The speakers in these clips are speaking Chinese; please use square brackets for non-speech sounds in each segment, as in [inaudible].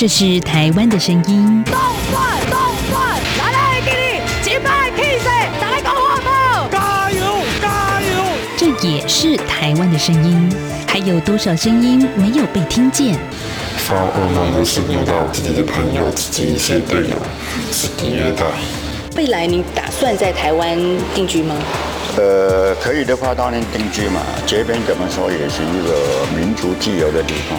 这是台湾的声音。动转动转，来来给你击败气势，再来搞活动，加油加油！这也是台湾的声音。还有多少声音没有被听见？发噩梦都是梦到自己的朋友、自己一些队友是虐待。未来你打算在台湾定居吗？呃，可以的话当然定居嘛。这边怎么说也是一个民族自由的地方。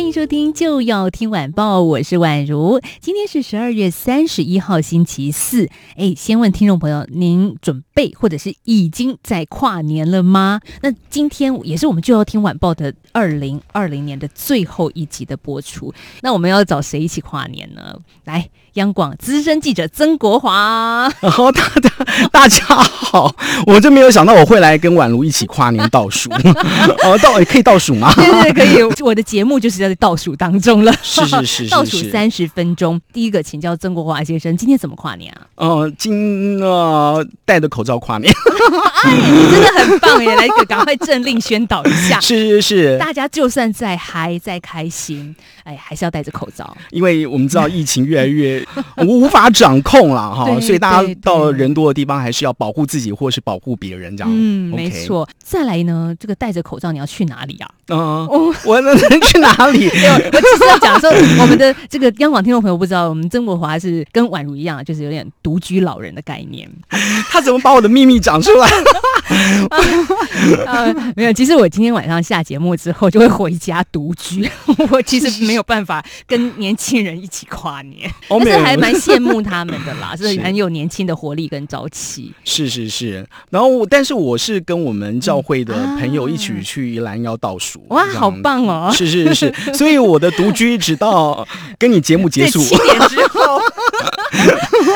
欢迎收听，就要听晚报，我是宛如。今天是十二月三十一号，星期四。哎，先问听众朋友，您准备或者是已经在跨年了吗？那今天也是我们就要听晚报的二零二零年的最后一集的播出。那我们要找谁一起跨年呢？来，央广资深记者曾国华。然后大家大家好，我就没有想到我会来跟宛如一起跨年倒数。[laughs] 哦，倒也可以倒数吗？对对，可以。我的节目就是。在倒数当中了，是是是，倒数三十分钟。第一个，请教曾国华先生，今天怎么跨年啊？呃，今呃戴着口罩跨年。[laughs] 哎，你真的很棒耶！来，赶快政令宣导一下。[laughs] 是是是，大家就算再嗨再开心，哎，还是要戴着口罩，[laughs] 因为我们知道疫情越来越 [laughs] 无法掌控了哈，所以大家到人多的地方还是要保护自己或是保护别人这样。嗯，没错。再来呢，这个戴着口罩你要去哪里啊？嗯，[laughs] 我能去哪里？我只是要讲说，我们的这个央广听众朋友不知道，我们曾国华是跟宛如一样，就是有点独居老人的概念。他怎么把我的秘密讲出来？[laughs] 呃，没有，其实我今天晚上下节目之后就会回家独居。我其实没有办法跟年轻人一起跨年，[laughs] 但是还蛮 [laughs] 羡慕他们的啦，是很有年轻的活力跟朝气。是是是，然后但是我是跟我们教会的朋友一起去宜兰要倒数。哇，好棒哦！是是是。所以我的独居直到跟你节目结束七年之后，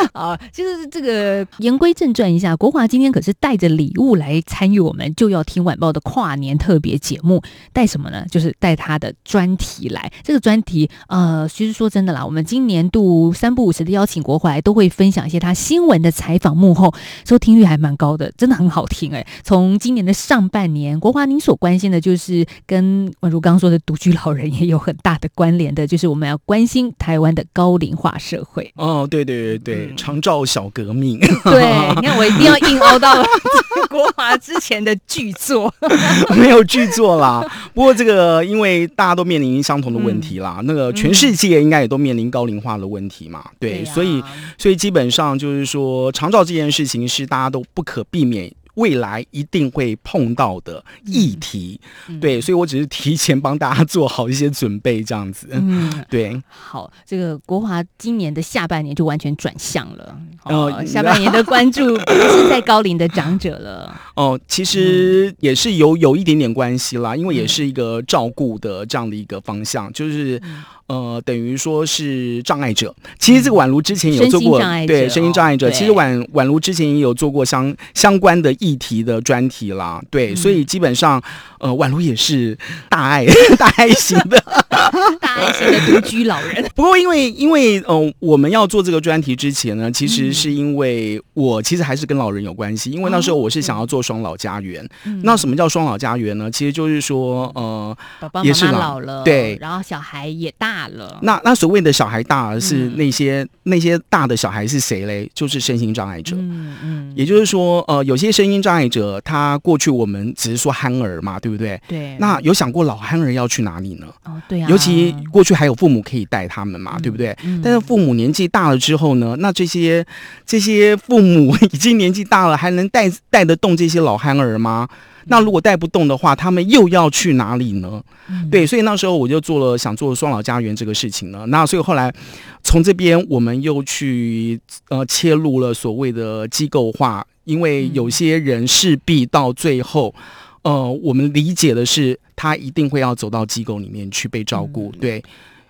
[laughs] 啊，就是这个言归正传一下，国华今天可是带着礼物来参与我们就要听晚报的跨年特别节目，带什么呢？就是带他的专题来。这个专题，呃，其实说真的啦，我们今年度三不五时的邀请国华来，都会分享一些他新闻的采访幕后，收听率还蛮高的，真的很好听哎、从今年的上半年，国华您所关心的就是跟宛如刚说的独居老人也有很大的关联的，就是我们要关心台湾的高龄化社会。哦，对对对对，长照小革命。[laughs] 对，[laughs] 你看我一定要硬凹到 [laughs] 国华之前的巨作，没有巨作啦。不过这个，因为大家都面临相同的问题啦，嗯、那个全世界应该也都面临高龄化的问题嘛。对，对啊、所以所以基本上就是说，长照这件事情是大家都不可避免。未来一定会碰到的议题，嗯、对，所以我只是提前帮大家做好一些准备，这样子。嗯，对。好，这个国华今年的下半年就完全转向了，哦，呃、下半年的关注 [laughs] 不是在高龄的长者了。哦，其实也是有有一点点关系啦，因为也是一个照顾的这样的一个方向，就是。呃，等于说是障碍者。其实这个宛如之前有做过，嗯、对，身心障碍者。其实宛宛如之前也有做过相相关的议题的专题啦。对，嗯、所以基本上，呃，宛如也是大爱 [laughs] 大爱型的 [laughs] 大爱型的独居老人。[laughs] 不过因为因为呃，我们要做这个专题之前呢，其实是因为我其实还是跟老人有关系，因为那时候我是想要做双老家园。嗯、那什么叫双老家园呢？其实就是说，呃，爸爸妈妈老了，对，然后小孩也大。大了，那那所谓的小孩大是那些、嗯、那些大的小孩是谁嘞？就是身心障碍者。嗯嗯，也就是说，呃，有些身心障碍者，他过去我们只是说憨儿嘛，对不对？对。那有想过老憨儿要去哪里呢？哦，对啊。尤其过去还有父母可以带他们嘛，嗯、对不对？嗯、但是父母年纪大了之后呢，那这些这些父母已经年纪大了，还能带带得动这些老憨儿吗？那如果带不动的话，他们又要去哪里呢？嗯、对，所以那时候我就做了想做双老家园这个事情了。那所以后来从这边我们又去呃切入了所谓的机构化，因为有些人势必到最后，呃，我们理解的是他一定会要走到机构里面去被照顾。嗯、对，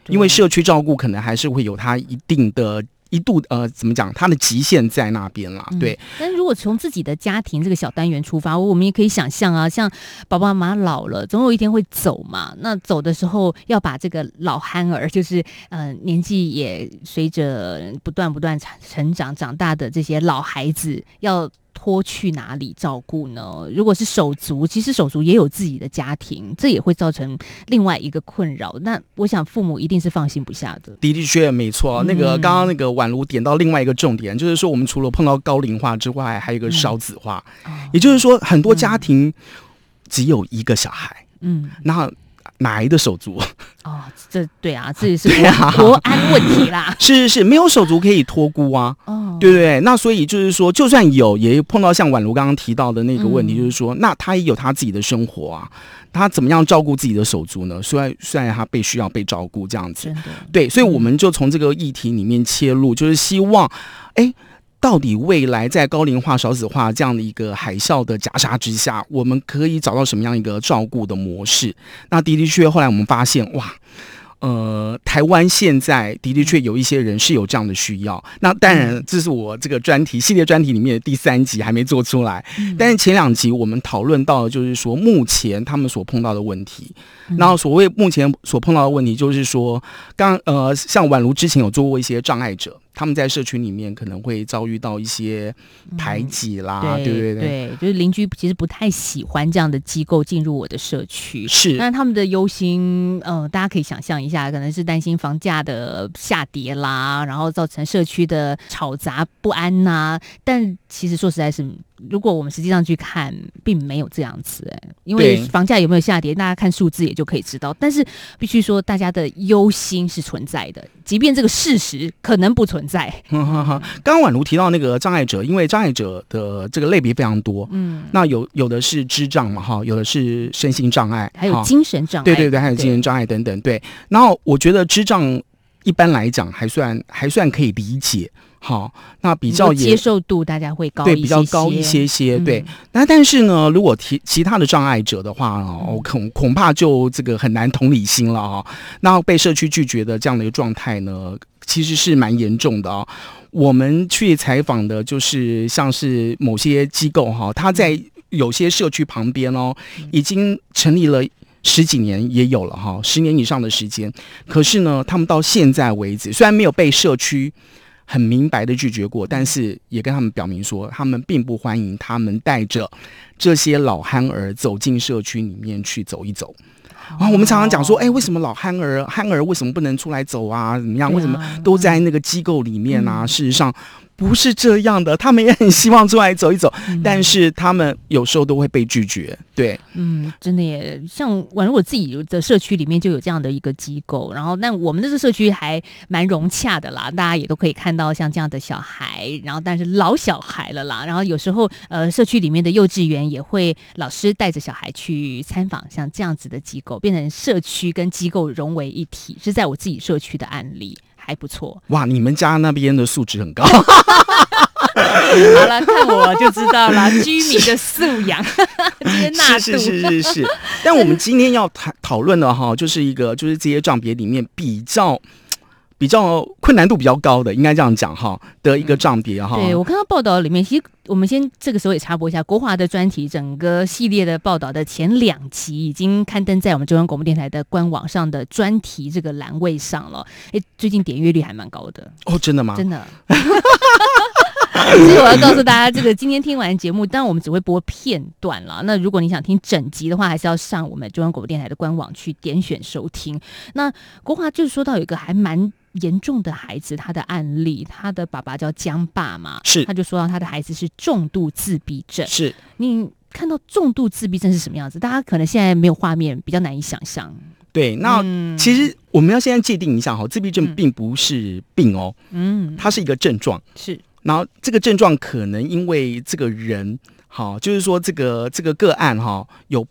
因为社区照顾可能还是会有他一定的。一度呃怎么讲，他的极限在那边啦。对、嗯，但如果从自己的家庭这个小单元出发，我们也可以想象啊，像爸爸妈妈老了，总有一天会走嘛。那走的时候要把这个老憨儿，就是呃年纪也随着不断不断成长长大的这些老孩子要。拖去哪里照顾呢？如果是手足，其实手足也有自己的家庭，这也会造成另外一个困扰。那我想父母一定是放心不下的。的的确确没错，那个刚刚那个宛如点到另外一个重点，嗯、就是说我们除了碰到高龄化之外，还有一个少子化，嗯、也就是说很多家庭只有一个小孩。嗯，那。哪来的手足？哦，这对啊，这也是国 [laughs] 安问题啦。是是是，没有手足可以托孤啊。哦，对不对？那所以就是说，就算有，也碰到像宛如刚刚提到的那个问题，就是说，嗯、那他也有他自己的生活啊，他怎么样照顾自己的手足呢？虽然虽然他被需要被照顾这样子，对，所以我们就从这个议题里面切入，就是希望，哎。到底未来在高龄化、少子化这样的一个海啸的夹杀之下，我们可以找到什么样一个照顾的模式？那的的确确，后来我们发现，哇。呃，台湾现在的的确有一些人是有这样的需要。那当然，这是我这个专题系列专题里面的第三集还没做出来。但是前两集我们讨论到的就是说，目前他们所碰到的问题。然后所谓目前所碰到的问题，就是说，刚呃，像宛如之前有做过一些障碍者，他们在社群里面可能会遭遇到一些排挤啦，嗯、对，对对就是邻居其实不太喜欢这样的机构进入我的社区。是，那他们的忧心，呃，大家可以想象一下。下可能是担心房价的下跌啦，然后造成社区的吵杂不安呐、啊。但其实说实在是，如果我们实际上去看，并没有这样子哎，因为房价有没有下跌，大家看数字也就可以知道。但是必须说，大家的忧心是存在的，即便这个事实可能不存在。[laughs] 刚宛如提到那个障碍者，因为障碍者的这个类别非常多，嗯，那有有的是智障嘛哈，有的是身心障碍，还有精神障碍，对对对，还有精神障碍等等，对。然后我觉得智障一般来讲还算还算可以理解。好，那比较接受度大家会高对比较高一些些，嗯、对。那但是呢，如果提其他的障碍者的话哦，恐恐怕就这个很难同理心了啊。那被社区拒绝的这样的一个状态呢，其实是蛮严重的啊。我们去采访的就是像是某些机构哈，他在有些社区旁边哦，已经成立了十几年也有了哈，十年以上的时间。可是呢，他们到现在为止，虽然没有被社区很明白的拒绝过，但是也跟他们表明说，他们并不欢迎他们带着这些老憨儿走进社区里面去走一走。然后我们常常讲说，哎，为什么老憨儿憨儿为什么不能出来走啊？怎么样？为什么都在那个机构里面啊？事实上。不是这样的，他们也很希望出来走一走，嗯、但是他们有时候都会被拒绝。对，嗯，真的也像我，我自己的社区里面就有这样的一个机构，然后那我们的这社区还蛮融洽的啦，大家也都可以看到像这样的小孩，然后但是老小孩了啦，然后有时候呃社区里面的幼稚园也会老师带着小孩去参访像这样子的机构，变成社区跟机构融为一体，是在我自己社区的案例。还不错哇！你们家那边的素质很高。好了，看我就知道了，[laughs] 居民的素养接纳是是是是是。但我们今天要谈讨论的哈，就是一个就是这些账别里面比较。比较困难度比较高的，应该这样讲哈的一个账别哈。对，我看到报道里面，其实我们先这个时候也插播一下，国华的专题整个系列的报道的前两集已经刊登在我们中央广播电台的官网上的专题这个栏位上了。哎，最近点阅率还蛮高的哦，真的吗？真的。[laughs] 所以我要告诉大家，这个今天听完节目，当然我们只会播片段了。那如果你想听整集的话，还是要上我们中央广播电台的官网去点选收听。那国华就是说到有一个还蛮。严重的孩子，他的案例，他的爸爸叫江爸嘛，是，他就说到他的孩子是重度自闭症。是，你看到重度自闭症是什么样子？大家可能现在没有画面，比较难以想象。对，那、嗯、其实我们要现在界定一下哈，自闭症并不是病哦，嗯，它是一个症状。是，然后这个症状可能因为这个人，好，就是说这个这个个案哈，有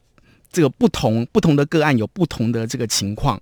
这个不同不同的个案有不同的这个情况。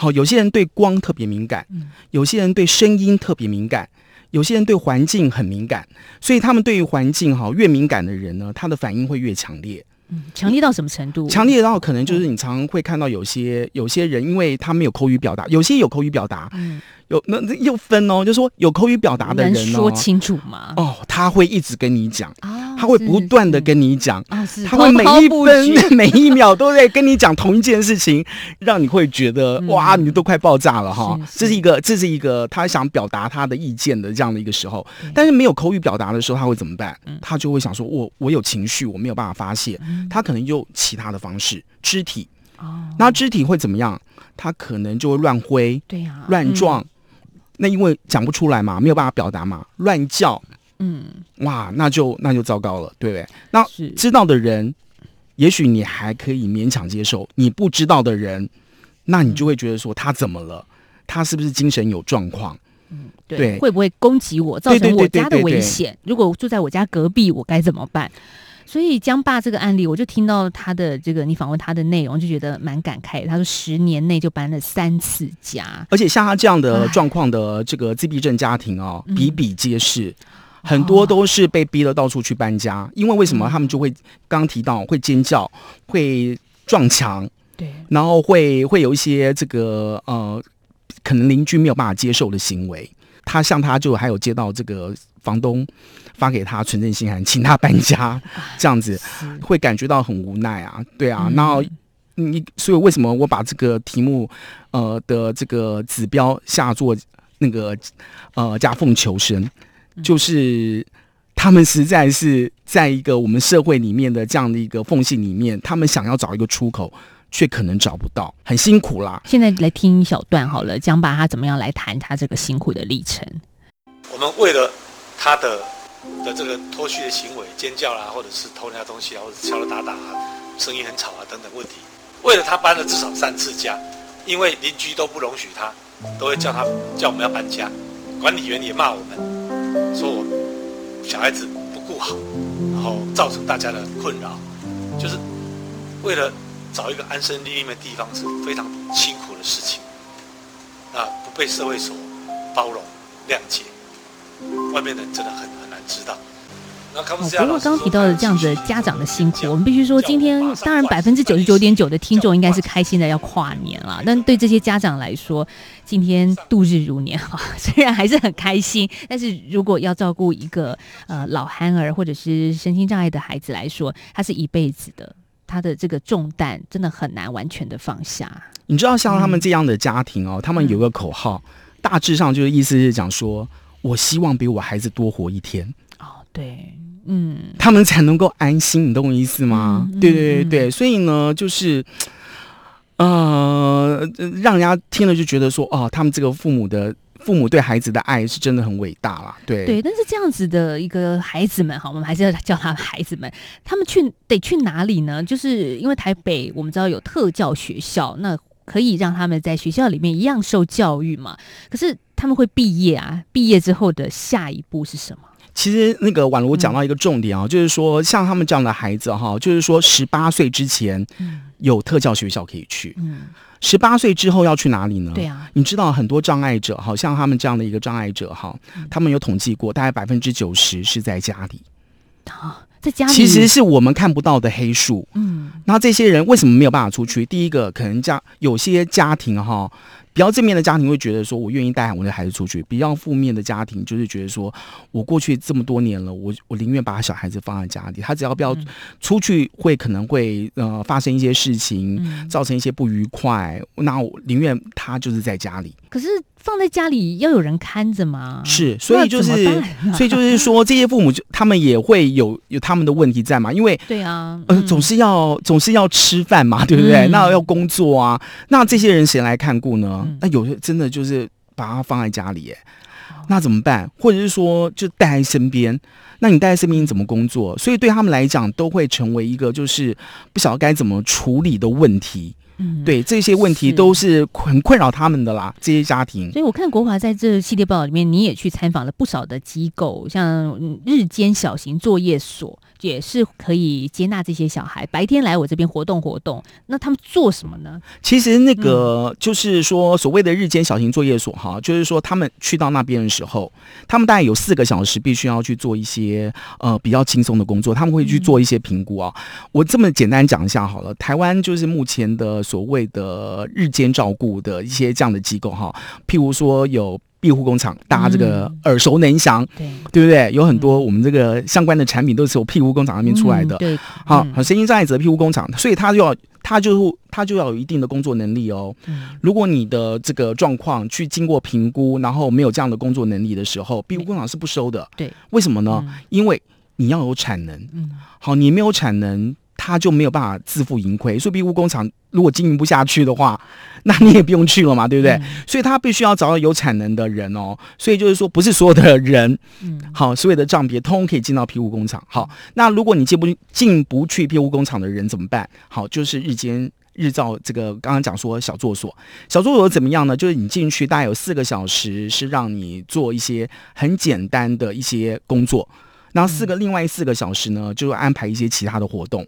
好，有些人对光特别敏感，有些人对声音特别敏感，有些人对环境很敏感，所以他们对于环境哈越敏感的人呢，他的反应会越强烈。嗯，强烈到什么程度？强烈到可能就是你常常会看到有些有些人，因为他没有口语表达，有些有口语表达，嗯。有那那又分哦，就是说有口语表达的人哦，能说清楚吗？哦，他会一直跟你讲，哦、他会不断的跟你讲，他会每一分 [laughs] 每一秒都在跟你讲同一件事情，让你会觉得、嗯、哇，你都快爆炸了哈！这是一个这是一个他想表达他的意见的这样的一个时候，但是没有口语表达的时候，他会怎么办？嗯、他就会想说，我我有情绪，我没有办法发泄，嗯、他可能用其他的方式，肢体。哦，那肢体会怎么样？他可能就会乱挥，对呀、啊，乱撞。嗯那因为讲不出来嘛，没有办法表达嘛，乱叫，嗯，哇，那就那就糟糕了，对不对？那知道的人，也许你还可以勉强接受；你不知道的人，那你就会觉得说他怎么了？他是不是精神有状况？嗯，对，会不会攻击我，造成我家的危险？如果住在我家隔壁，我该怎么办？所以江爸这个案例，我就听到他的这个你访问他的内容，就觉得蛮感慨。他说十年内就搬了三次家，而且像他这样的状况的这个自闭症家庭哦，比比皆是，很多都是被逼的到处去搬家。因为为什么他们就会刚刚提到会尖叫、会撞墙，对，然后会会有一些这个呃，可能邻居没有办法接受的行为。他像他就还有接到这个房东发给他存证信函，请他搬家，[laughs] 这样子会感觉到很无奈啊，对啊。然后你所以为什么我把这个题目呃的这个指标下作那个呃夹缝求生，就是他们实在是在一个我们社会里面的这样的一个缝隙里面，他们想要找一个出口。却可能找不到，很辛苦啦。现在来听一小段好了，江爸他怎么样来谈他这个辛苦的历程？我们为了他的的这个脱序的行为，尖叫啦，或者是偷人家东西啊，或者敲敲打打啊，声音很吵啊等等问题，为了他搬了至少三次家，因为邻居都不容许他，都会叫他叫我们要搬家，管理员也骂我们，说我小孩子不顾好，然后造成大家的困扰，就是为了。找一个安身立命的地方是非常辛苦的事情，啊，不被社会所包容谅解，外面的人真的很很难知道。那不过刚刚提到的这样子的家长的辛苦，我们必须说，今天当然百分之九十九点九的听众应该是开心的要跨年了，但对这些家长来说，今天度日如年哈，[laughs] 虽然还是很开心，但是如果要照顾一个呃老憨儿或者是身心障碍的孩子来说，他是一辈子的。他的这个重担真的很难完全的放下。你知道，像他们这样的家庭哦，嗯、他们有个口号，大致上就是意思是讲说，我希望比我孩子多活一天。哦，对，嗯，他们才能够安心，你懂我意思吗？嗯、对对对对，所以呢，就是，呃，让人家听了就觉得说，哦，他们这个父母的。父母对孩子的爱是真的很伟大啦，对对，但是这样子的一个孩子们，好，我们还是要叫他孩子们，他们去得去哪里呢？就是因为台北我们知道有特教学校，那可以让他们在学校里面一样受教育嘛。可是他们会毕业啊，毕业之后的下一步是什么？其实那个婉如讲到一个重点啊，嗯、就是说像他们这样的孩子哈，就是说十八岁之前有特教学校可以去。嗯。十八岁之后要去哪里呢？对啊，你知道很多障碍者，好像他们这样的一个障碍者，哈，他们有统计过，大概百分之九十是在家里。啊，在家里其实是我们看不到的黑数。嗯，那这些人为什么没有办法出去？第一个，可能家有些家庭哈。比较正面的家庭会觉得说，我愿意带我的孩子出去；比较负面的家庭就是觉得说，我过去这么多年了，我我宁愿把小孩子放在家里，他只要不要出去，会可能会呃发生一些事情，造成一些不愉快，那我宁愿他就是在家里。可是。放在家里要有人看着吗？是，所以就是，[laughs] 所以就是说，这些父母就他们也会有有他们的问题在嘛，因为对啊，呃，总是要总是要吃饭嘛，对不对？嗯、那要工作啊，那这些人谁来看顾呢？嗯、那有些真的就是把他放在家里，耶，那怎么办？或者是说就带在身边？那你带在身边你怎么工作？所以对他们来讲，都会成为一个就是不晓得该怎么处理的问题。嗯，对，这些问题都是很困扰他们的啦，这些家庭。所以我看国华在这系列报道里面，你也去参访了不少的机构，像日间小型作业所，也是可以接纳这些小孩白天来我这边活动活动。那他们做什么呢？其实那个就是说，所谓的日间小型作业所哈、嗯，就是说他们去到那边的时候，他们大概有四个小时必须要去做一些呃比较轻松的工作，他们会去做一些评估啊、嗯。我这么简单讲一下好了，台湾就是目前的所谓的日间照顾的一些这样的机构哈，譬如说有。庇护工厂，大家这个耳熟能详，对、嗯、对不对？有很多我们这个相关的产品都是由庇护工厂那边出来的。嗯、对，好，身心障碍者庇护工厂，所以他就要，他就他就要有一定的工作能力哦。嗯、如果你的这个状况去经过评估，然后没有这样的工作能力的时候，庇护工厂是不收的。对，为什么呢？嗯、因为你要有产能。嗯，好，你没有产能。他就没有办法自负盈亏，所以庇护工厂如果经营不下去的话，[laughs] 那你也不用去了嘛，对不对？嗯、所以他必须要找到有产能的人哦。所以就是说，不是所有的人，嗯，好，所有的障别通通可以进到庇护工厂。好，那如果你进不进不去庇护工厂的人怎么办？好，就是日间日照这个刚刚讲说小作所，小作所怎么样呢？就是你进去大概有四个小时是让你做一些很简单的一些工作，然后四个、嗯、另外四个小时呢，就安排一些其他的活动。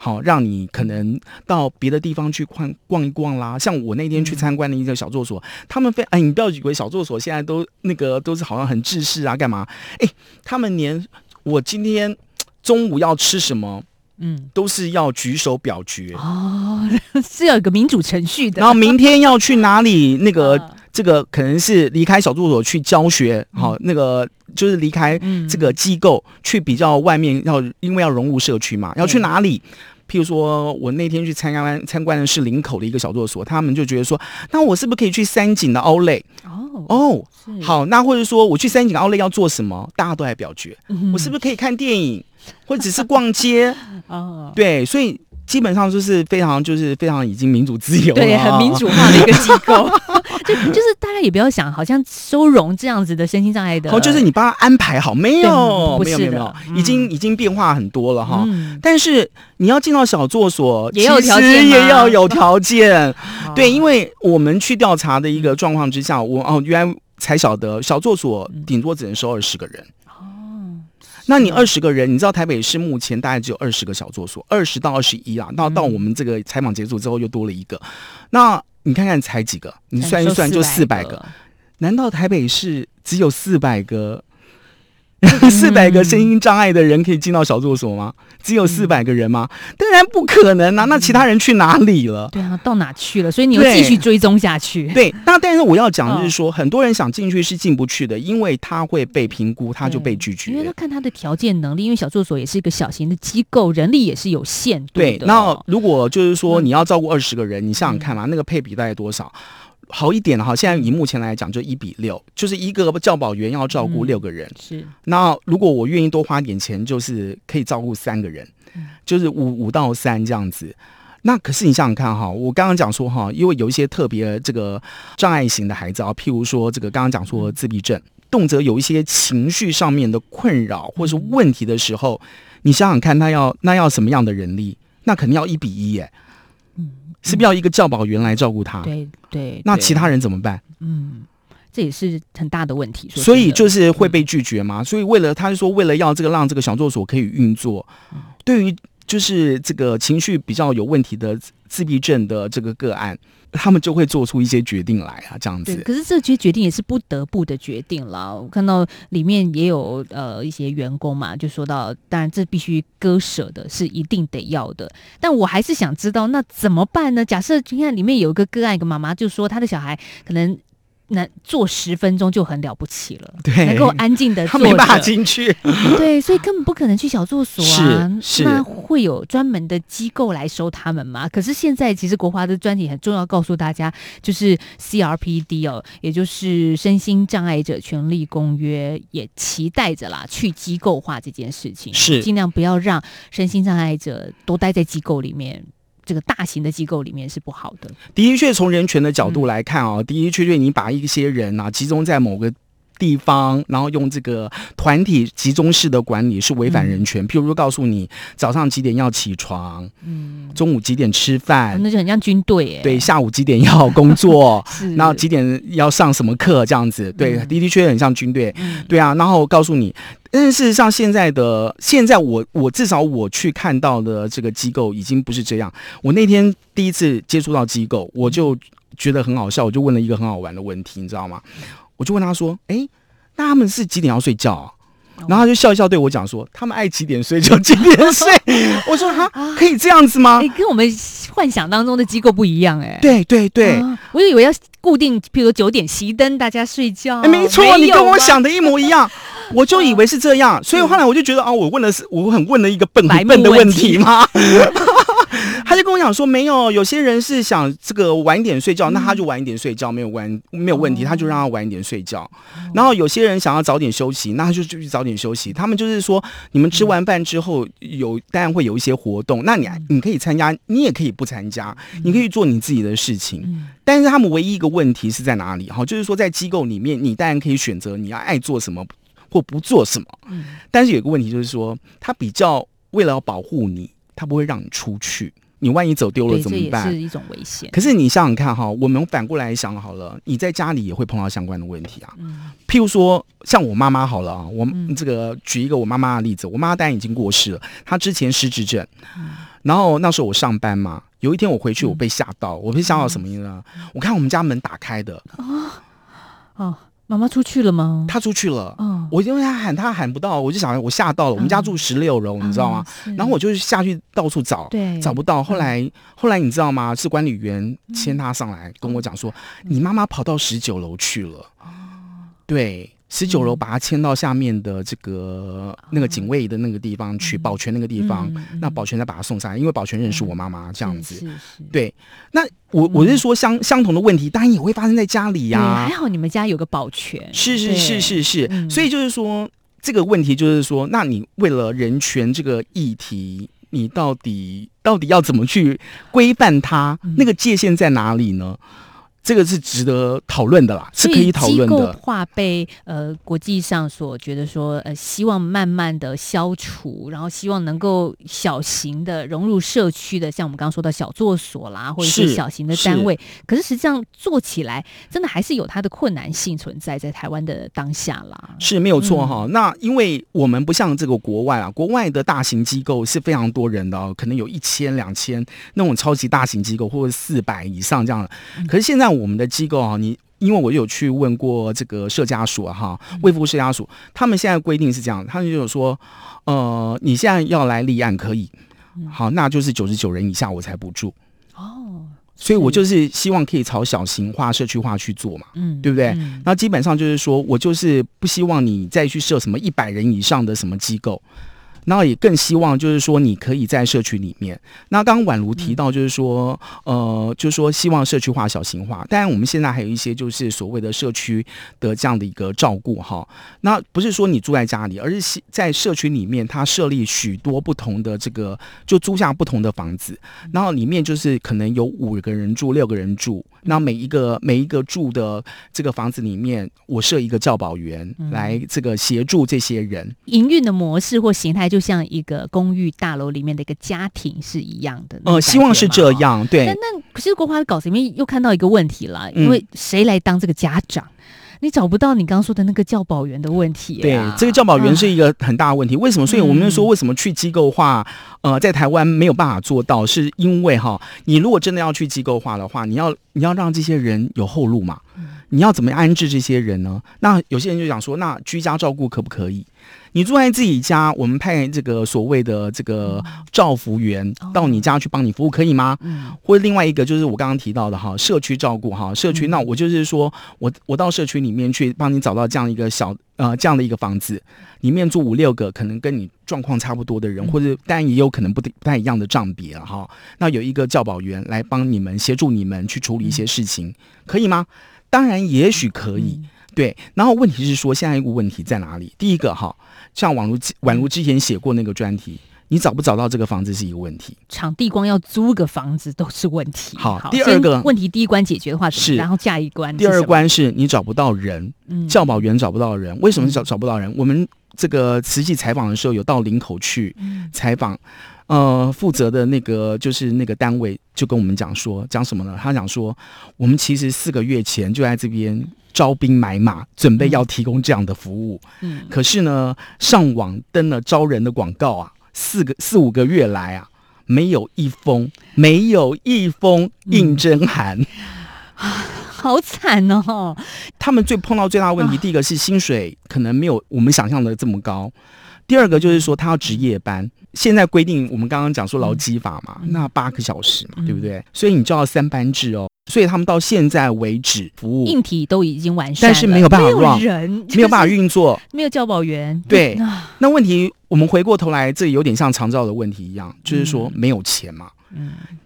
好，让你可能到别的地方去逛逛一逛啦。像我那天去参观的一个小作所，嗯、他们非哎，你不要以为小作所现在都那个都是好像很制式啊，干嘛？哎，他们连我今天中午要吃什么，嗯，都是要举手表决哦，[laughs] 是要有个民主程序的。然后明天要去哪里？那个、[laughs] 啊、这个可能是离开小助所去教学，好、嗯，那个就是离开这个机构、嗯、去比较外面要，因为要融入社区嘛，要去哪里？譬如说，我那天去参观参观的是林口的一个小作所，他们就觉得说，那我是不是可以去三井的 Outlet？哦哦，好，那或者说我去三井 Outlet 要做什么？大家都来表决、嗯，我是不是可以看电影，或者只是逛街？[laughs] 哦，对，所以。基本上就是非常，就是非常已经民主自由了，对，很民主化的一个机构。[laughs] 就就是大家也不要想，好像收容这样子的身心障碍的，哦，就是你帮他安排好，没有，没有，没有，没有，已经已经变化很多了哈、嗯。但是你要进到小作所，也有条件，也要有条件。[laughs] 对，因为我们去调查的一个状况之下，我哦，原来才晓得小作所顶多只能收二十个人。那你二十个人，你知道台北市目前大概只有二十个小作所，二十到二十一啊。那到我们这个采访结束之后，又多了一个。那你看看才几个？你算一算就四百个。难道台北市只有四百个？[laughs] 四百个声音障碍的人可以进到小作所吗？只有四百个人吗？当然不可能啊！那其他人去哪里了？对啊，到哪去了？所以你要继续追踪下去。对，那但是我要讲的是说，很多人想进去是进不去的，因为他会被评估，他就被拒绝。因为他看他的条件能力，因为小作所也是一个小型的机构，人力也是有限度的。对，那如果就是说你要照顾二十个人，你想想看嘛，那个配比大概多少？好一点的哈，现在以目前来讲就一比六，就是一个教保员要照顾六个人。嗯、是，那如果我愿意多花点钱，就是可以照顾三个人，嗯、就是五五到三这样子。那可是你想想看哈，我刚刚讲说哈，因为有一些特别这个障碍型的孩子啊，譬如说这个刚刚讲说自闭症，动辄有一些情绪上面的困扰或者是问题的时候，你想想看，他要那要什么样的人力？那肯定要一比一耶。是不是要一个教保员来照顾他？对对，那其他人怎么办？嗯，这也是很大的问题。所以就是会被拒绝嘛。嗯、所以为了他就说，为了要这个让这个小作所可以运作，嗯、对于就是这个情绪比较有问题的自闭症的这个个案。他们就会做出一些决定来啊，这样子。可是这些决定也是不得不的决定了。我看到里面也有呃一些员工嘛，就说到，当然这必须割舍的，是一定得要的。但我还是想知道，那怎么办呢？假设你看里面有一个个案，一个妈妈就说，她的小孩可能。那坐十分钟就很了不起了，对，能够安静的 [laughs] 坐没办法进去，[laughs] 对，所以根本不可能去小作所啊。是，是那会有专门的机构来收他们吗？可是现在其实国华的专题很重要，告诉大家就是 CRPD 哦，也就是身心障碍者权利公约，也期待着啦，去机构化这件事情，是尽量不要让身心障碍者都待在机构里面。这个大型的机构里面是不好的。的确，从人权的角度来看啊、哦，的的确确，你把一些人啊集中在某个地方，然后用这个团体集中式的管理是违反人权。嗯、譬如说，告诉你早上几点要起床，嗯，中午几点吃饭，那就很像军队耶。对，下午几点要工作，[laughs] 然后几点要上什么课，这样子。对，嗯、的的确确很像军队、嗯。对啊，然后告诉你，但是事实上，现在的现在我我至少我去看到的这个机构已经不是这样。我那天第一次接触到机构，我就觉得很好笑，我就问了一个很好玩的问题，你知道吗？我就问他说：“哎，那他们是几点要睡觉啊？”然后他就笑一笑对我讲说：“他们爱几点睡就几点睡。”我说：“哈，可以这样子吗？”哎，跟我们幻想当中的机构不一样哎。对对对，我以为要固定，譬如九点熄灯，大家睡觉。哎，没错，你跟我想的一模一样。[laughs] 我就以为是这样，所以后来我就觉得啊，我问的是我很问了一个笨很笨的问题吗？[laughs] 他就跟我讲说，没有，有些人是想这个晚一点睡觉，那他就晚一点睡觉，没有关没有问题，他就让他晚一点睡觉。然后有些人想要早点休息，那他就就去早点休息。他们就是说，你们吃完饭之后有当然会有一些活动，那你你可以参加，你也可以不参加，你可以做你自己的事情。但是他们唯一一个问题是在哪里？哈，就是说在机构里面，你当然可以选择你要爱做什么。或不做什么，嗯，但是有个问题就是说，他比较为了要保护你，他不会让你出去。你万一走丢了怎么办？是一种危险。可是你想想看哈，我们反过来想好了，你在家里也会碰到相关的问题啊。嗯，譬如说，像我妈妈好了啊，我这个举一个我妈妈的例子，我妈妈当然已经过世了，她之前失智症，然后那时候我上班嘛，有一天我回去，我被吓到，我被吓到什么呢？我看我们家门打开的啊，哦。妈妈出去了吗？她出去了。嗯，我因为她喊，她喊不到，我就想，我吓到了。我们家住十六楼，你知道吗？然后我就下去到处找，对，找不到。后来，后来你知道吗？是管理员牵她上来跟我讲说，你妈妈跑到十九楼去了。哦，对。十九楼把他迁到下面的这个那个警卫的那个地方去，保全那个地方，那保全再把他送上来，因为保全认识我妈妈这样子。对，那我我是说相相同的问题，当然也会发生在家里呀。还好你们家有个保全。是是是是是，所以就是说这个问题就是说，那你为了人权这个议题，你到底到底要怎么去规范它？那个界限在哪里呢？这个是值得讨论的啦，是可以讨论的。机构化被呃国际上所觉得说呃希望慢慢的消除，然后希望能够小型的融入社区的，像我们刚刚说到小作所啦，或者是小型的单位。可是实际上做起来，真的还是有它的困难性存在，在台湾的当下啦。是没有错哈、嗯。那因为我们不像这个国外啊，国外的大型机构是非常多人的，可能有一千、两千那种超级大型机构，或者四百以上这样的。可是现在。我们的机构啊，你因为我有去问过这个社家属哈，卫福社家属，他们现在规定是这样，他们就有说，呃，你现在要来立案可以，好，那就是九十九人以下我才不住哦，所以我就是希望可以朝小型化、社区化去做嘛，嗯，对不对？那基本上就是说我就是不希望你再去设什么一百人以上的什么机构。然后也更希望就是说，你可以在社区里面。那刚刚宛如提到，就是说，呃，就是说希望社区化、小型化。当然，我们现在还有一些就是所谓的社区的这样的一个照顾哈。那不是说你住在家里，而是在社区里面，它设立许多不同的这个，就租下不同的房子，然后里面就是可能有五个人住、六个人住。那每一个每一个住的这个房子里面，我设一个教保员来这个协助这些人。营运的模式或形态就。就像一个公寓大楼里面的一个家庭是一样的，呃，希望是这样，对。那那可是国华的稿子里面又看到一个问题了，因为谁来当这个家长？嗯、你找不到你刚刚说的那个教保员的问题、啊。对，这个教保员是一个很大的问题。啊、为什么？所以我们说为什么去机构化？呃，在台湾没有办法做到，是因为哈，你如果真的要去机构化的话，你要你要让这些人有后路嘛。你要怎么安置这些人呢？那有些人就想说，那居家照顾可不可以？你住在自己家，我们派这个所谓的这个照服员到你家去帮你服务，可以吗？嗯，或者另外一个就是我刚刚提到的哈，社区照顾哈，社区，那我就是说我我到社区里面去帮你找到这样一个小呃这样的一个房子，里面住五六个可能跟你状况差不多的人，或者当然也有可能不不太一样的账别了哈。那有一个教保员来帮你们协助你们去处理一些事情，可以吗？当然也许可以，对。然后问题是说，现在一个问题在哪里？第一个哈。像宛如宛如之前写过那个专题，你找不找到这个房子是一个问题。场地光要租个房子都是问题。好，好第二个问题第一关解决的话是，然后下一关。第二关是你找不到人，嗯、教保员找不到人，为什么找找不到人？嗯、我们这个实际采访的时候有到林口去采访，呃，负责的那个就是那个单位就跟我们讲说，讲什么呢？他讲说，我们其实四个月前就在这边招兵买马，准备要提供这样的服务。嗯，可是呢，上网登了招人的广告啊，四个四五个月来啊，没有一封，没有一封应征函。嗯 [laughs] 好惨哦！他们最碰到最大的问题，第一个是薪水可能没有我们想象的这么高，第二个就是说他要值夜班。现在规定我们刚刚讲说劳基法嘛，那八个小时嘛，对不对？所以你就要三班制哦。所以他们到现在为止服务硬体都已经完善，但是没有办法让人没有办法运作，没有教保员。对，那问题我们回过头来，这有点像长照的问题一样，就是说没有钱嘛。嗯，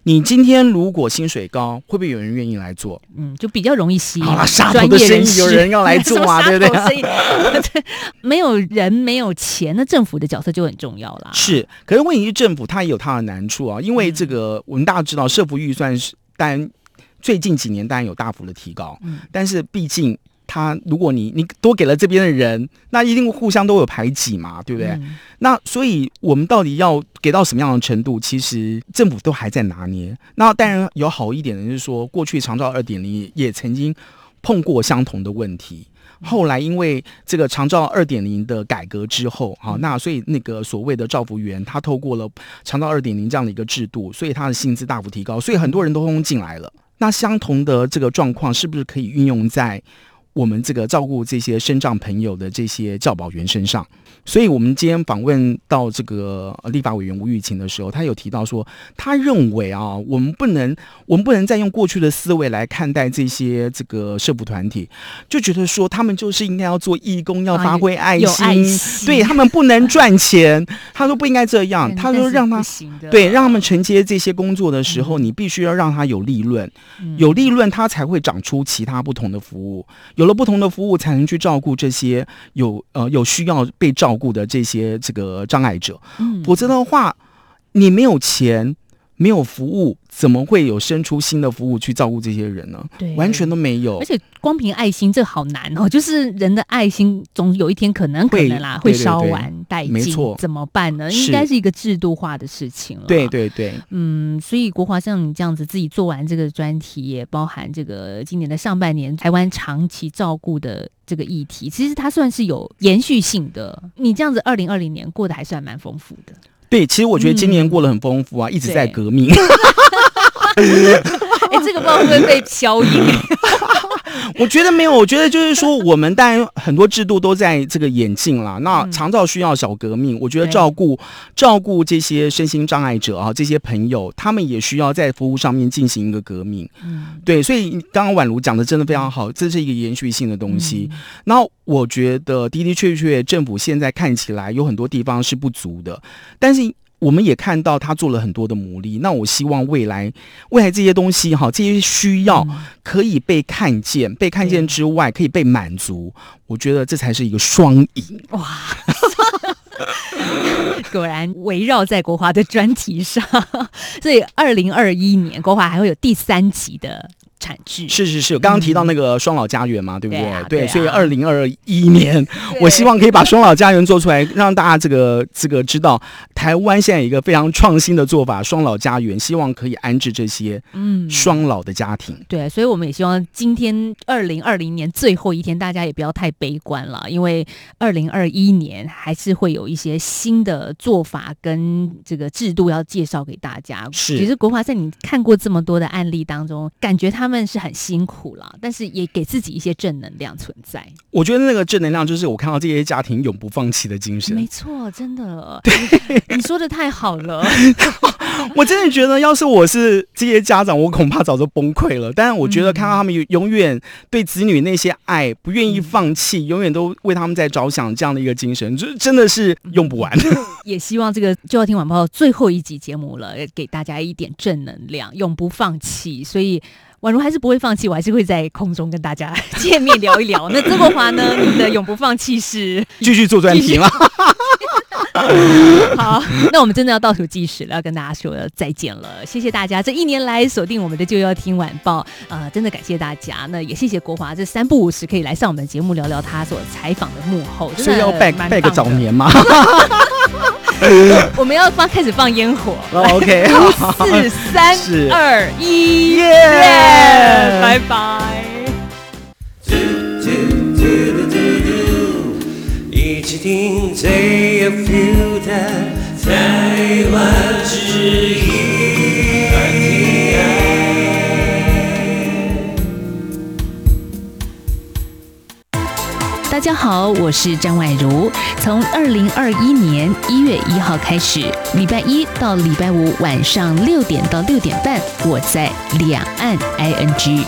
你今天如果薪水高，会不会有人愿意来做？嗯，就比较容易吸引。好了，杀头的生意有人要来做啊，[laughs] 对不对？[laughs] 没有人，没有钱，那政府的角色就很重要啦。是，可是问题是政府它也有它的难处啊，因为这个、嗯、我们大家知道，社福预算是当然最近几年当然有大幅的提高，嗯，但是毕竟。他，如果你你多给了这边的人，那一定互相都有排挤嘛，对不对？嗯、那所以我们到底要给到什么样的程度？其实政府都还在拿捏。那当然有好一点的，就是说过去长照二点零也曾经碰过相同的问题。后来因为这个长照二点零的改革之后，好，那所以那个所谓的照服员，他透过了长照二点零这样的一个制度，所以他的薪资大幅提高，所以很多人都进来了。那相同的这个状况，是不是可以运用在？我们这个照顾这些身障朋友的这些教保员身上，所以我们今天访问到这个立法委员吴玉琴的时候，他有提到说，他认为啊，我们不能，我们不能再用过去的思维来看待这些这个社福团体，就觉得说他们就是应该要做义工，要发挥爱心，啊、爱心对他们不能赚钱。他说不应该这样，他说让他对让他们承接这些工作的时候，嗯、你必须要让他有利润，嗯、有利润他才会长出其他不同的服务。有了不同的服务，才能去照顾这些有呃有需要被照顾的这些这个障碍者。嗯，否则的话，你没有钱，没有服务。怎么会有生出新的服务去照顾这些人呢？对，完全都没有。而且光凭爱心，这好难哦。就是人的爱心，总有一天可能可能啦，会烧完殆尽。没错，怎么办呢？应该是一个制度化的事情了。对对对，嗯，所以国华像你这样子自己做完这个专题，也包含这个今年的上半年台湾长期照顾的这个议题，其实它算是有延续性的。你这样子，二零二零年过得还算蛮丰富的。对，其实我觉得今年过得很丰富啊，嗯、一直在革命。[laughs] [laughs] 哎、欸，这个不知道会不会被消音？我觉得没有，我觉得就是说，我们当然很多制度都在这个演进啦。那长照需要小革命，我觉得照顾照顾这些身心障碍者啊，这些朋友，他们也需要在服务上面进行一个革命。嗯，对，所以刚刚宛如讲的真的非常好，这是一个延续性的东西。然后我觉得的的确确，政府现在看起来有很多地方是不足的，但是。我们也看到他做了很多的努力，那我希望未来未来这些东西哈，这些需要可以被看见，嗯、被看见之外可以被满足，我觉得这才是一个双赢。哇，[laughs] 果然围绕在国华的专题上，所以二零二一年国华还会有第三集的。产制是是是，刚刚提到那个双老家园嘛，嗯、对不对？对，啊对，啊、对，所以二零二一年，我希望可以把双老家园做出来，让大家这个这个知道，台湾现在一个非常创新的做法——双老家园，希望可以安置这些嗯双老的家庭。对，所以我们也希望今天二零二零年最后一天，大家也不要太悲观了，因为二零二一年还是会有一些新的做法跟这个制度要介绍给大家。是，其实国华在你看过这么多的案例当中，感觉他们。们是很辛苦了，但是也给自己一些正能量存在。我觉得那个正能量就是我看到这些家庭永不放弃的精神。没错，真的，[laughs] 你说的太好了。[laughs] 我真的觉得，要是我是这些家长，我恐怕早就崩溃了。但是我觉得看到他们永远对子女那些爱，不愿意放弃，嗯、永远都为他们在着想，这样的一个精神，就真的是用不完。[laughs] 也希望这个就要听晚报最后一集节目了，给大家一点正能量，永不放弃。所以。宛如还是不会放弃，我还是会在空中跟大家 [laughs] 见面聊一聊。那曾国华呢？你的永不放弃是 [laughs] 继续做专题吗？[laughs] 好，那我们真的要倒数计时了，要跟大家说再见了。谢谢大家这一年来锁定我们的就要听晚报，呃，真的感谢大家。那也谢谢国华这三不五时可以来上我们的节目聊聊他所采访的幕后，所以要拜拜个早年吗？[laughs] 我们要放开始放烟火。哦 OK，四三 [laughs] 二一，耶耶，拜拜。一起听最有 feel 的台湾之音。大家好，我是张婉如。从二零二一年一月一号开始，礼拜一到礼拜五晚上六点到六点半，我在两岸 ING。